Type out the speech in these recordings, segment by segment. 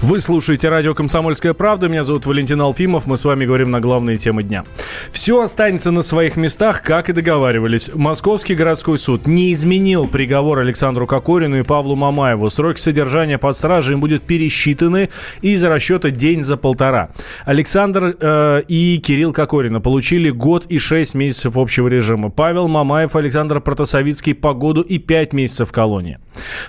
Вы слушаете радио «Комсомольская правда». Меня зовут Валентин Алфимов. Мы с вами говорим на главные темы дня. Все останется на своих местах, как и договаривались. Московский городской суд не изменил приговор Александру Кокорину и Павлу Мамаеву. Сроки содержания под стражей им будут пересчитаны из расчета день за полтора. Александр э, и Кирилл Кокорина получили год и шесть месяцев общего режима. Павел Мамаев, Александр Протасовицкий по году и пять месяцев колонии.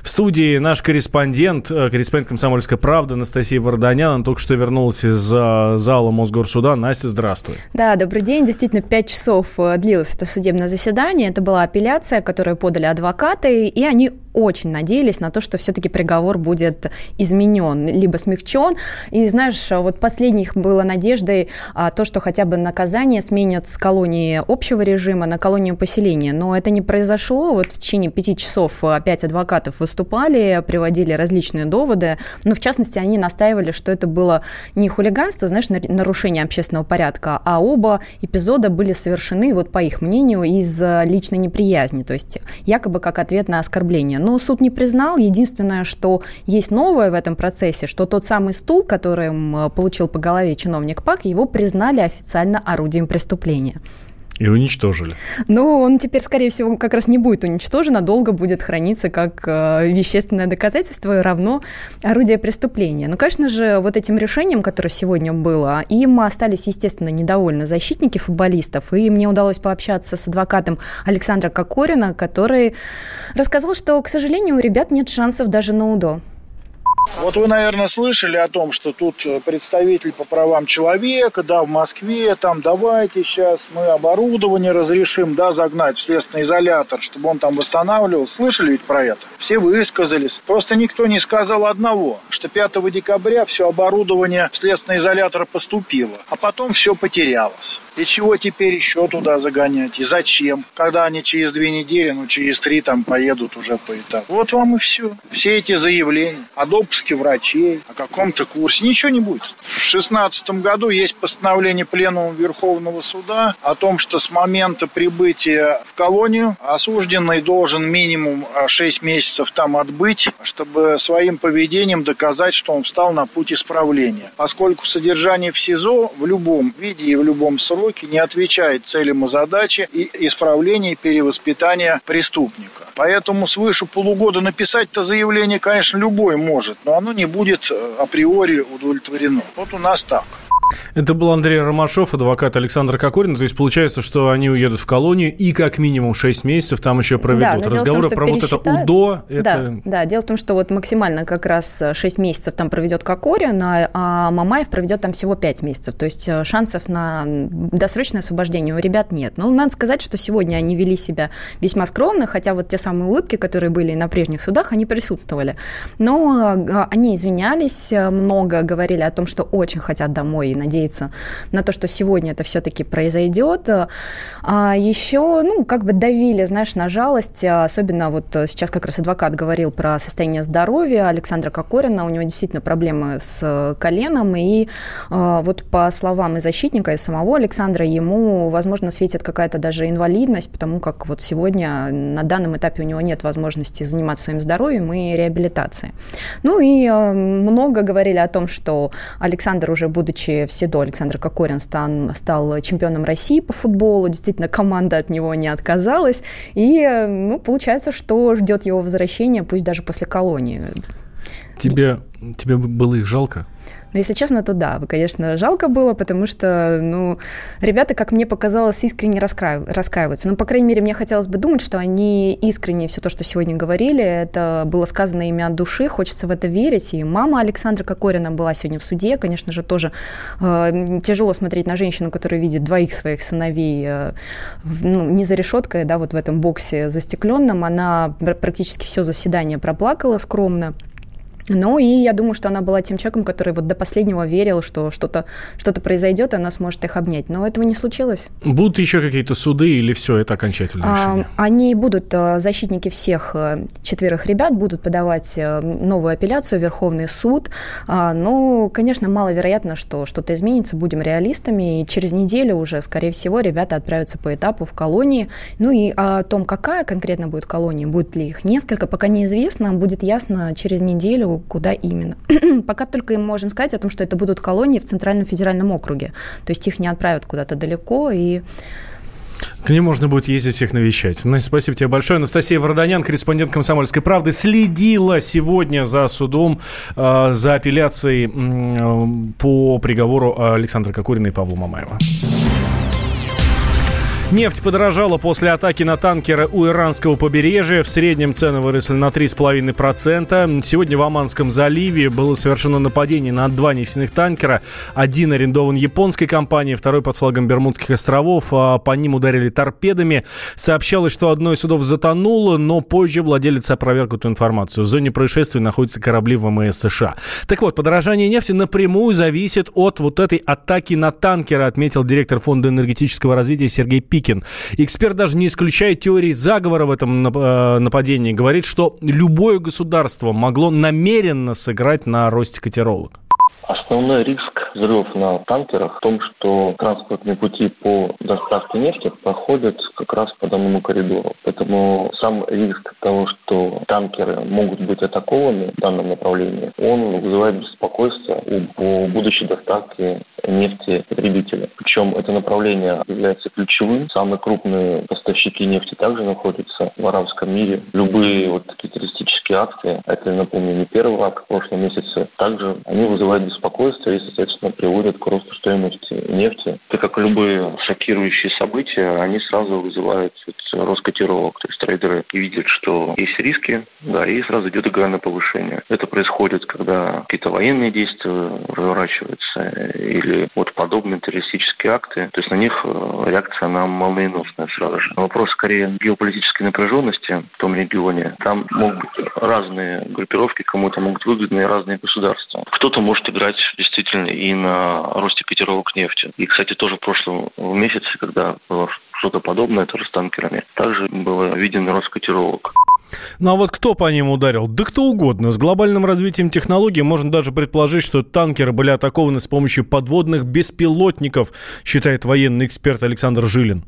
В студии наш корреспондент, э, корреспондент «Комсомольской правды» Анастасия Варданян. Она только что вернулась из э, зала Мосгорсуда. Настя, здравствуй. Да, добрый день. Действительно, пять часов э, длилось это судебное заседание. Это была апелляция, которую подали адвокаты, и они очень надеялись на то, что все-таки приговор будет изменен, либо смягчен. И знаешь, вот последних было надеждой а, то, что хотя бы наказание сменят с колонии общего режима на колонию поселения. Но это не произошло. Вот в течение пяти часов опять адвокатов выступали, приводили различные доводы. Но в частности, они настаивали, что это было не хулиганство, знаешь, нарушение общественного порядка, а оба эпизода были совершены, вот по их мнению, из личной неприязни. То есть якобы как ответ на оскорбление но суд не признал. Единственное, что есть новое в этом процессе, что тот самый стул, которым э, получил по голове чиновник ПАК, его признали официально орудием преступления. И уничтожили. Ну, он теперь, скорее всего, как раз не будет уничтожен, а долго будет храниться как э, вещественное доказательство и равно орудие преступления. Но, конечно же, вот этим решением, которое сегодня было, им остались, естественно, недовольны защитники футболистов. И мне удалось пообщаться с адвокатом Александра Кокорина, который рассказал, что, к сожалению, у ребят нет шансов даже на УДО. Вот вы, наверное, слышали о том, что тут э, представитель по правам человека, да, в Москве, там, давайте сейчас мы оборудование разрешим, да, загнать в следственный изолятор, чтобы он там восстанавливал. Слышали ведь про это? Все высказались. Просто никто не сказал одного, что 5 декабря все оборудование в следственный изолятор поступило, а потом все потерялось. И чего теперь еще туда загонять? И зачем? Когда они через две недели, ну, через три там поедут уже по этапу. Вот вам и все. Все эти заявления о допуске врачей, о каком-то курсе. Ничего не будет. В шестнадцатом году есть постановление Пленума Верховного Суда о том, что с момента прибытия в колонию осужденный должен минимум 6 месяцев там отбыть, чтобы своим поведением доказать, что он встал на путь исправления. Поскольку содержание в СИЗО в любом виде и в любом сроке не отвечает целям и задаче и исправления и перевоспитания преступника. Поэтому свыше полугода написать-то заявление, конечно, любой может, но оно не будет э, априори удовлетворено. Вот у нас так. Это был Андрей Ромашов, адвокат Александра Кокорина. То есть получается, что они уедут в колонию и как минимум 6 месяцев там еще проведут. Да, Разговоры том, про вот это УДО. Это... Да, да, дело в том, что вот максимально как раз 6 месяцев там проведет Кокорин, а, а Мамаев проведет там всего 5 месяцев. То есть э, шансов на досрочное освобождение у ребят нет. Но надо сказать, что сегодня они вели себя весьма скромно, хотя вот те самые улыбки, которые были на прежних судах, они присутствовали. Но э, они извинялись, э, много говорили о том, что очень хотят домой надеяться на то, что сегодня это все-таки произойдет. А еще, ну, как бы давили, знаешь, на жалость, особенно вот сейчас как раз адвокат говорил про состояние здоровья Александра Кокорина, у него действительно проблемы с коленом, и а, вот по словам и защитника, и самого Александра, ему, возможно, светит какая-то даже инвалидность, потому как вот сегодня на данном этапе у него нет возможности заниматься своим здоровьем и реабилитацией. Ну и а, много говорили о том, что Александр уже будучи в СИДО Александр Кокорин стал, стал чемпионом России по футболу. Действительно, команда от него не отказалась. И, ну, получается, что ждет его возвращения, пусть даже после колонии. Тебе, тебе было их жалко? Но если честно, то да, конечно, жалко было, потому что, ну, ребята, как мне показалось, искренне раскаиваются. Ну, по крайней мере, мне хотелось бы думать, что они искренне все то, что сегодня говорили, это было сказано ими от души, хочется в это верить. И мама Александра Кокорина была сегодня в суде, конечно же, тоже э, тяжело смотреть на женщину, которая видит двоих своих сыновей э, ну, не за решеткой, да, вот в этом боксе застекленном. Она практически все заседание проплакала скромно. Ну и я думаю, что она была тем человеком, который вот до последнего верил, что что-то что произойдет, и она сможет их обнять. Но этого не случилось. Будут еще какие-то суды или все, это окончательное решение? А, они будут, э, защитники всех э, четверых ребят будут подавать э, новую апелляцию в Верховный суд. А, но, конечно, маловероятно, что что-то изменится, будем реалистами. И через неделю уже, скорее всего, ребята отправятся по этапу в колонии. Ну и о том, какая конкретно будет колония, будет ли их несколько, пока неизвестно. Будет ясно через неделю, куда именно. Пока только им можем сказать о том, что это будут колонии в Центральном федеральном округе. То есть их не отправят куда-то далеко, и к ним можно будет ездить их навещать. Настя, спасибо тебе большое. Анастасия Варданян, корреспондент «Комсомольской правды», следила сегодня за судом, э, за апелляцией э, по приговору Александра Кокорина и Павла Мамаева. Нефть подорожала после атаки на танкеры у иранского побережья. В среднем цены выросли на 3,5%. Сегодня в Оманском заливе было совершено нападение на два нефтяных танкера. Один арендован японской компанией, второй под флагом Бермудских островов. А по ним ударили торпедами. Сообщалось, что одно из судов затонуло, но позже владелец опроверг эту информацию. В зоне происшествия находятся корабли ВМС США. Так вот, подорожание нефти напрямую зависит от вот этой атаки на танкеры, отметил директор Фонда энергетического развития Сергей Пик Пикин. Эксперт даже не исключает теории заговора в этом э, нападении. Говорит, что любое государство могло намеренно сыграть на росте котировок. Основной риск взрывов на танкерах в том, что транспортные пути по доставке нефти проходят как раз по данному коридору. Поэтому сам риск того, что танкеры могут быть атакованы в данном направлении, он вызывает беспокойство о будущей доставке нефти потребителя. Причем это направление является ключевым. Самые крупные поставщики нефти также находятся в арабском мире. Любые вот такие террористические акты, это, напомню, не первый акт в прошлом месяце, также они вызывают беспокойство и, соответственно, приводят к росту стоимости нефти. Так как любые шокирующие события, они сразу вызывают рост котировок. То есть трейдеры видят, что есть риски, да, и сразу идет игра повышение. Это происходит, когда какие-то военные действия разворачиваются или вот подобные террористические акты. То есть на них э, реакция на молниеносная сразу же. Вопрос скорее геополитической напряженности в том регионе. Там могут быть разные группировки, кому-то могут выгодны разные государства. Кто-то может играть действительно и на росте котировок нефти. И, кстати, тоже в прошлом месяце, когда было что-то подобное тоже с танкерами, также было виден рост котировок. Ну а вот кто по ним ударил? Да кто угодно. С глобальным развитием технологий можно даже предположить, что танкеры были атакованы с помощью подводных беспилотников, считает военный эксперт Александр Жилин.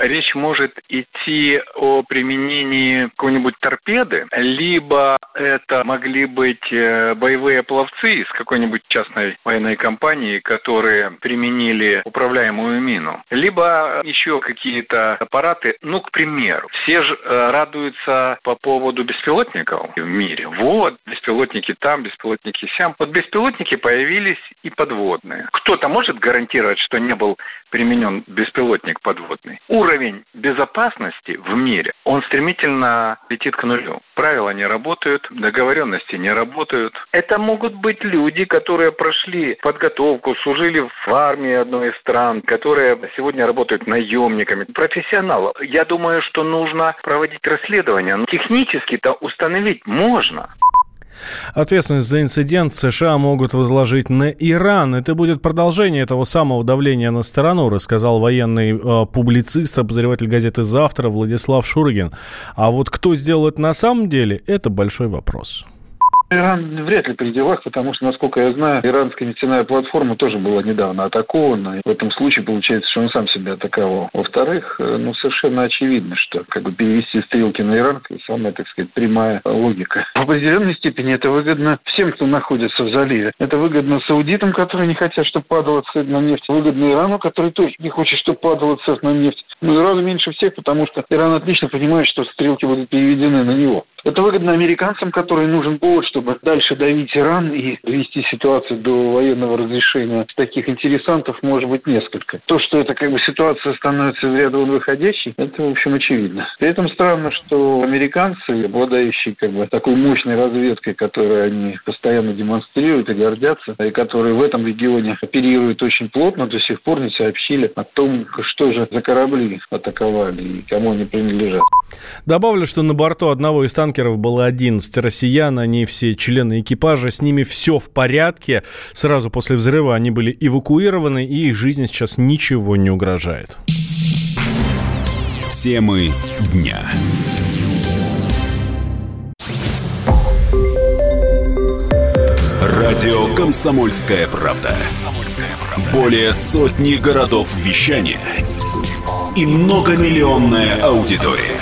Речь может идти о применении какой-нибудь торпеды, либо это могли быть э, боевые пловцы из какой-нибудь частной военной компании, которые применили управляемую мину, либо еще какие-то аппараты. Ну, к примеру, все же э, радуются по поводу беспилотников в мире. Вот, беспилотники там, беспилотники сям. Вот беспилотники появились и подводные. Кто-то может гарантировать, что не был применен беспилотник подводный? Уровень безопасности в мире, он стремительно летит к нулю. Правила не работают, договоренности не работают. Это могут быть люди, которые прошли подготовку, служили в армии одной из стран, которые сегодня работают наемниками, профессионалы. Я думаю, что нужно проводить расследование. Технически-то установить можно. Ответственность за инцидент США могут возложить на Иран. Это будет продолжение этого самого давления на сторону, рассказал военный э, публицист, обозреватель газеты «Завтра» Владислав Шургин. А вот кто сделал это на самом деле, это большой вопрос. Иран вряд ли при делах, потому что, насколько я знаю, иранская нефтяная платформа тоже была недавно атакована. И в этом случае получается, что он сам себя атаковал. Во-вторых, э, ну, совершенно очевидно, что как бы перевести стрелки на Иран – самая, так сказать, прямая логика. В определенной степени это выгодно всем, кто находится в заливе. Это выгодно саудитам, которые не хотят, чтобы падала цена на нефть. Выгодно Ирану, который тоже не хочет, чтобы падала цена на нефть. Но Ирану меньше всех, потому что Иран отлично понимает, что стрелки будут переведены на него. Это выгодно американцам, которым нужен повод, чтобы дальше давить Иран и довести ситуацию до военного разрешения. Таких интересантов может быть несколько. То, что эта как бы ситуация становится в ряд вон выходящей, это, в общем, очевидно. При этом странно, что американцы, обладающие как бы такой мощной разведкой, которую они постоянно демонстрируют и гордятся, и которые в этом регионе оперируют очень плотно, до сих пор не сообщили о том, что же за корабли атаковали и кому они принадлежат. Добавлю, что на борту одного из танков танкеров было 11 россиян, они все члены экипажа, с ними все в порядке. Сразу после взрыва они были эвакуированы, и их жизни сейчас ничего не угрожает. Темы дня. Радио «Комсомольская правда». Более сотни городов вещания и многомиллионная аудитория.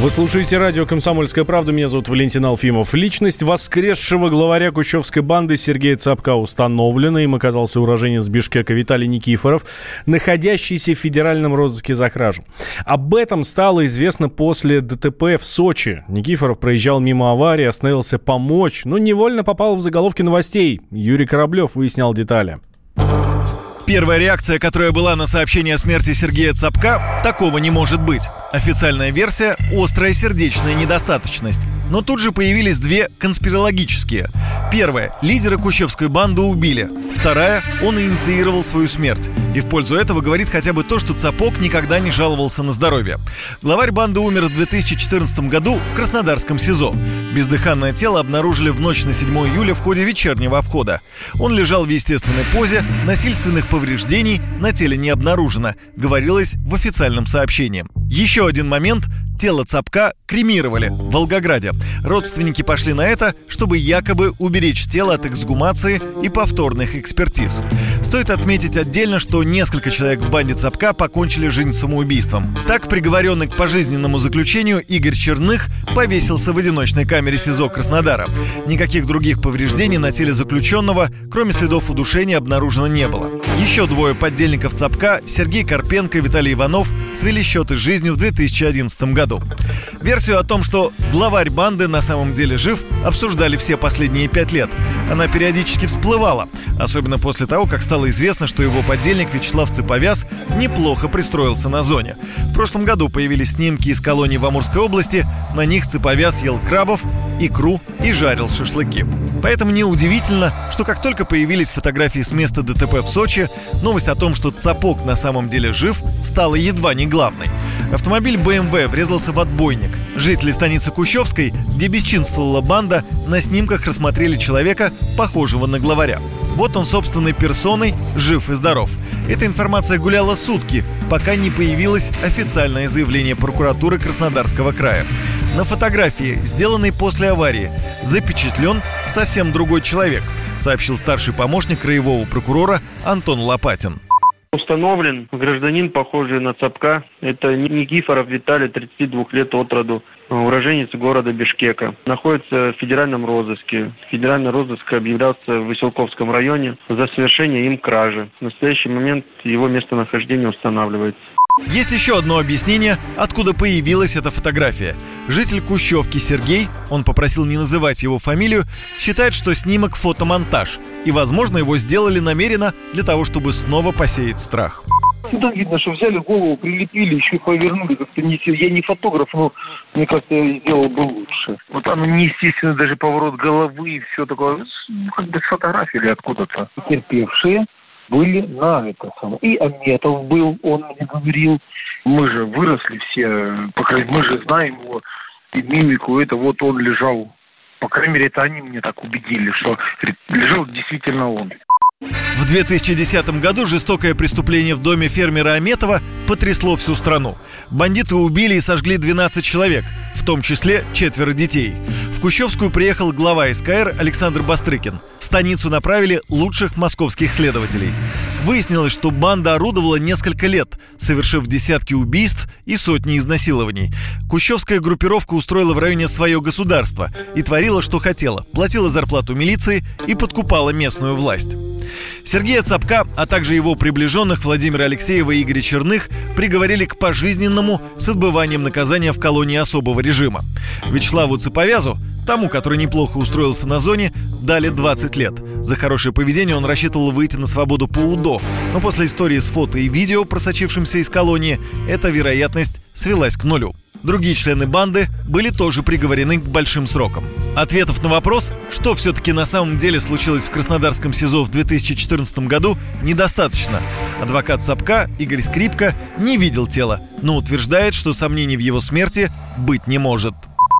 Вы слушаете радио «Комсомольская правда». Меня зовут Валентин Алфимов. Личность воскресшего главаря Кущевской банды Сергея Цапка установлена. Им оказался уроженец Бишкека Виталий Никифоров, находящийся в федеральном розыске за кражу. Об этом стало известно после ДТП в Сочи. Никифоров проезжал мимо аварии, остановился помочь, но невольно попал в заголовки новостей. Юрий Кораблев выяснял детали. Первая реакция, которая была на сообщение о смерти Сергея Цапка, такого не может быть. Официальная версия – острая сердечная недостаточность. Но тут же появились две конспирологические. Первая – лидера Кущевской банды убили. Вторая – он инициировал свою смерть. И в пользу этого говорит хотя бы то, что Цапок никогда не жаловался на здоровье. Главарь банды умер в 2014 году в Краснодарском СИЗО. Бездыханное тело обнаружили в ночь на 7 июля в ходе вечернего обхода. Он лежал в естественной позе, насильственных повреждений на теле не обнаружено, говорилось в официальном сообщении. Еще один момент тело Цапка кремировали в Волгограде. Родственники пошли на это, чтобы якобы уберечь тело от эксгумации и повторных экспертиз. Стоит отметить отдельно, что несколько человек в банде Цапка покончили жизнь самоубийством. Так, приговоренный к пожизненному заключению Игорь Черных повесился в одиночной камере СИЗО Краснодара. Никаких других повреждений на теле заключенного, кроме следов удушения, обнаружено не было. Еще двое поддельников Цапка, Сергей Карпенко и Виталий Иванов, свели счеты с жизнью в 2011 году. Версию о том, что главарь банды на самом деле жив, обсуждали все последние пять лет. Она периодически всплывала, особенно после того, как стало известно, что его подельник Вячеслав Цеповяз неплохо пристроился на зоне. В прошлом году появились снимки из колонии в Амурской области, на них Цеповяз ел крабов, икру и жарил шашлыки. Поэтому неудивительно, что как только появились фотографии с места ДТП в Сочи, новость о том, что Цапок на самом деле жив, стала едва не главной. Автомобиль BMW врезался в отбойник. Жители станицы Кущевской, где бесчинствовала банда, на снимках рассмотрели человека, похожего на главаря. Вот он собственной персоной, жив и здоров. Эта информация гуляла сутки, пока не появилось официальное заявление прокуратуры Краснодарского края. На фотографии, сделанной после аварии, запечатлен совсем другой человек, сообщил старший помощник краевого прокурора Антон Лопатин. Установлен гражданин, похожий на Цапка. Это Никифоров Виталий, 32 лет от роду, уроженец города Бишкека. Находится в федеральном розыске. Федеральный розыск объявлялся в Выселковском районе за совершение им кражи. В настоящий момент его местонахождение устанавливается. Есть еще одно объяснение, откуда появилась эта фотография. Житель Кущевки Сергей, он попросил не называть его фамилию, считает, что снимок фотомонтаж. И, возможно, его сделали намеренно для того, чтобы снова посеять страх. Там видно, что взяли голову, прилепили, еще и повернули. Как-то не, я не фотограф, но мне кажется, я сделал бы лучше. Вот там неестественно даже поворот головы и все такое. Ну, как бы с фотографии или откуда-то. Терпевшие были на это самое. И Аметов был, он мне говорил, мы же выросли все, по крайней мере, мы же знаем его и мимику, это вот он лежал. По крайней мере, это они мне так убедили, что лежал действительно он. В 2010 году жестокое преступление в доме фермера Аметова потрясло всю страну. Бандиты убили и сожгли 12 человек, в том числе четверо детей. В Кущевскую приехал глава СКР Александр Бастрыкин. В станицу направили лучших московских следователей. Выяснилось, что банда орудовала несколько лет, совершив десятки убийств и сотни изнасилований. Кущевская группировка устроила в районе свое государство и творила, что хотела. Платила зарплату милиции и подкупала местную власть. Сергея Цапка, а также его приближенных Владимира Алексеева и Игоря Черных приговорили к пожизненному с отбыванием наказания в колонии особого режима. Вячеславу Цеповязу, тому, который неплохо устроился на зоне, дали 20 лет. За хорошее поведение он рассчитывал выйти на свободу по УДО, но после истории с фото и видео, просочившимся из колонии, эта вероятность свелась к нулю. Другие члены банды были тоже приговорены к большим срокам. Ответов на вопрос, что все-таки на самом деле случилось в Краснодарском СИЗО в 2014 году, недостаточно. Адвокат Сапка Игорь Скрипка не видел тела, но утверждает, что сомнений в его смерти быть не может.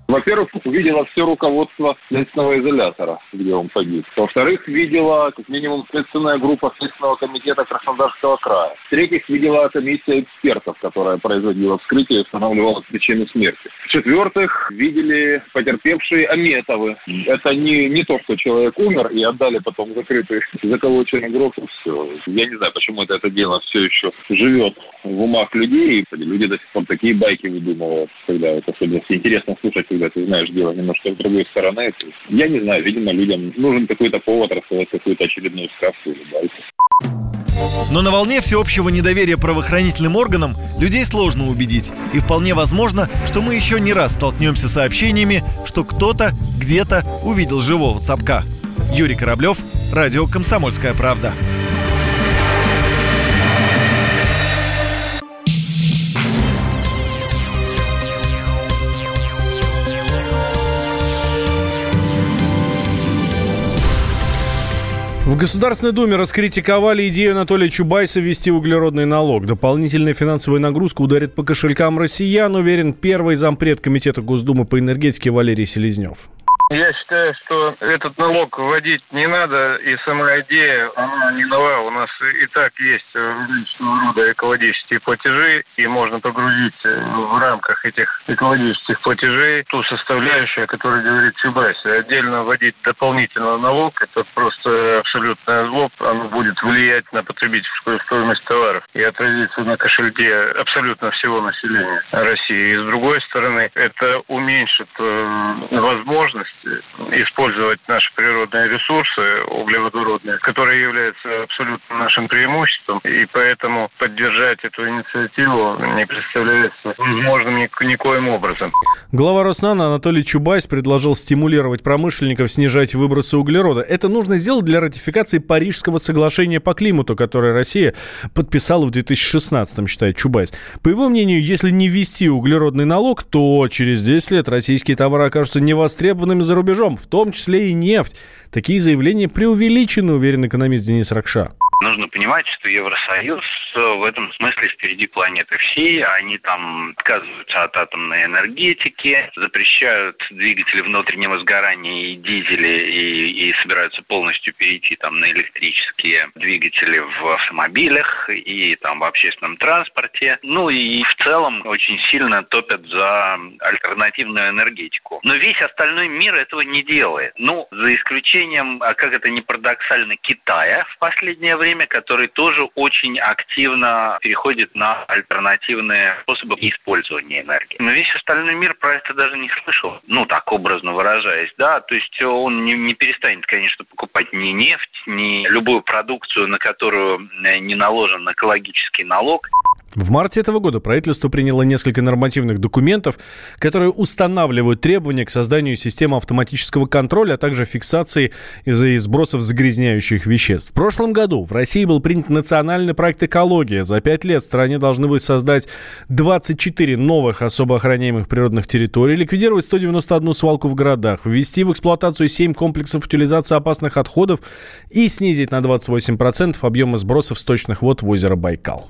Во-первых, видела все руководство следственного изолятора, где он погиб. Во-вторых, видела как минимум следственная группа Следственного комитета Краснодарского края. В-третьих, видела комиссия экспертов, которая производила вскрытие и устанавливала причины смерти. В-четвертых, видели потерпевшие Аметовы. Это не, не то, что человек умер и отдали потом закрытый, заколоченный гроб все. Я не знаю, почему это, это дело все еще живет в умах людей. Люди до сих пор такие байки выдумывают, когда это особенно интересно слушать, когда ты знаешь дело немножко с другой стороны. Я не знаю, видимо, людям нужен какой-то повод рассказать какую-то очередную сказку. Но на волне всеобщего недоверия правоохранительным органам людей сложно убедить. И вполне возможно, что мы еще не раз столкнемся с сообщениями, что кто-то где-то увидел живого цапка. Юрий Кораблев, Радио «Комсомольская правда». Государственной Думе раскритиковали идею Анатолия Чубайса ввести углеродный налог. Дополнительная финансовая нагрузка ударит по кошелькам россиян, уверен первый зампред Комитета Госдумы по энергетике Валерий Селезнев. Я считаю, что этот налог вводить не надо, и сама идея, она не нова. У нас и так есть различного рода экологические платежи, и можно погрузить в рамках этих экологических платежей ту составляющую, о которой говорит Чубайс. Отдельно вводить дополнительно налог, это просто абсолютное зло. Оно будет влиять на потребительскую стоимость товаров и отразиться на кошельке абсолютно всего населения России. И с другой стороны, это уменьшит э, возможность использовать наши природные ресурсы углеводородные, которые являются абсолютно нашим преимуществом, и поэтому поддержать эту инициативу не представляется возможным ни, никоим образом. Глава Роснано Анатолий Чубайс предложил стимулировать промышленников снижать выбросы углерода. Это нужно сделать для ратификации Парижского соглашения по климату, которое Россия подписала в 2016-м, считает Чубайс. По его мнению, если не ввести углеродный налог, то через 10 лет российские товары окажутся невостребованными за рубежом, в том числе и нефть. Такие заявления преувеличены, уверен экономист Денис Ракша. Нужно понимать, что Евросоюз в этом смысле впереди планеты всей. Они там отказываются от атомной энергетики, запрещают двигатели внутреннего сгорания и дизели, и, и собираются полностью перейти там на электрические двигатели в автомобилях и там в общественном транспорте. Ну и в целом очень сильно топят за альтернативную энергетику. Но весь остальной мир этого не делает. Ну, за исключением, а как это не парадоксально, Китая в последнее время время, который тоже очень активно переходит на альтернативные способы использования энергии. Но весь остальной мир про это даже не слышал. Ну, так образно выражаясь, да. То есть он не, не перестанет, конечно, покупать ни нефть, ни любую продукцию, на которую не наложен экологический налог. В марте этого года правительство приняло несколько нормативных документов, которые устанавливают требования к созданию системы автоматического контроля, а также фиксации из-за сбросов загрязняющих веществ. В прошлом году в России был принят национальный проект «Экология». За пять лет стране должны были создать 24 новых особо охраняемых природных территорий, ликвидировать 191 свалку в городах, ввести в эксплуатацию 7 комплексов утилизации опасных отходов и снизить на 28% объемы сбросов сточных вод в озеро Байкал.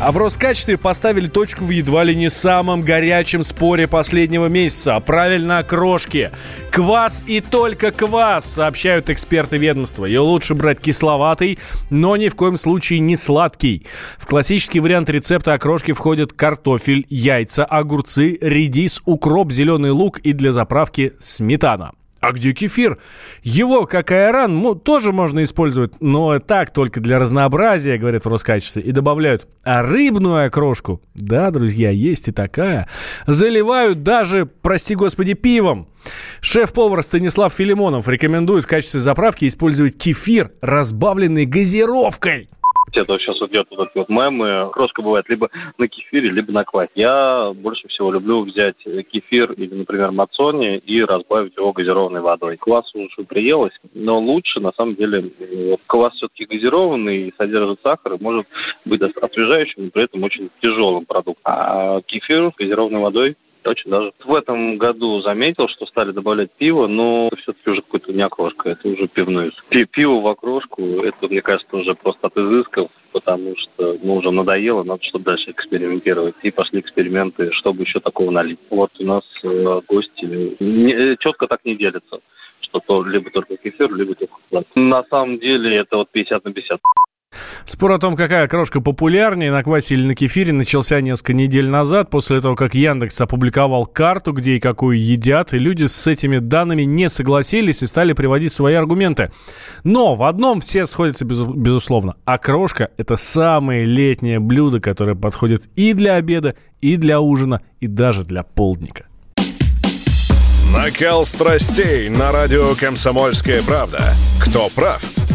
А в Роскачестве поставили точку в едва ли не самом горячем споре последнего месяца. Правильно, окрошки. Квас и только квас, сообщают эксперты ведомства. И лучше брать кисловатый, но ни в коем случае не сладкий. В классический вариант рецепта окрошки входят картофель, яйца, огурцы, редис, укроп, зеленый лук и для заправки сметана. А где кефир? Его, как айран, тоже можно использовать, но так, только для разнообразия, говорят в Роскачестве. И добавляют, а рыбную окрошку, да, друзья, есть и такая, заливают даже, прости господи, пивом. Шеф-повар Станислав Филимонов рекомендует в качестве заправки использовать кефир, разбавленный газировкой это сейчас вот идет вот этот вот мем, и крошка бывает либо на кефире, либо на квасе. Я больше всего люблю взять кефир или, например, мацони и разбавить его газированной водой. Квас уже приелось, но лучше, на самом деле, квас все-таки газированный и содержит сахар, и может быть освежающим, но при этом очень тяжелым продуктом. А кефир газированной водой очень даже в этом году заметил, что стали добавлять пиво, но все-таки уже какой-то не окрошка, это уже пивной. Пиво в окрошку, это, мне кажется, уже просто от изысков потому что ну, уже надоело, надо что-то дальше экспериментировать. И пошли эксперименты, чтобы еще такого налить. Вот у нас э, гости не, э, четко так не делятся, что то либо только кефир, либо только квас. На самом деле это вот 50 на 50. Спор о том, какая крошка популярнее, на квасе или на кефире, начался несколько недель назад, после того, как Яндекс опубликовал карту, где и какую едят, и люди с этими данными не согласились и стали приводить свои аргументы. Но в одном все сходятся без, безусловно. А крошка – это самое летнее блюдо, которое подходит и для обеда, и для ужина, и даже для полдника. Накал страстей на радио «Комсомольская правда». Кто прав?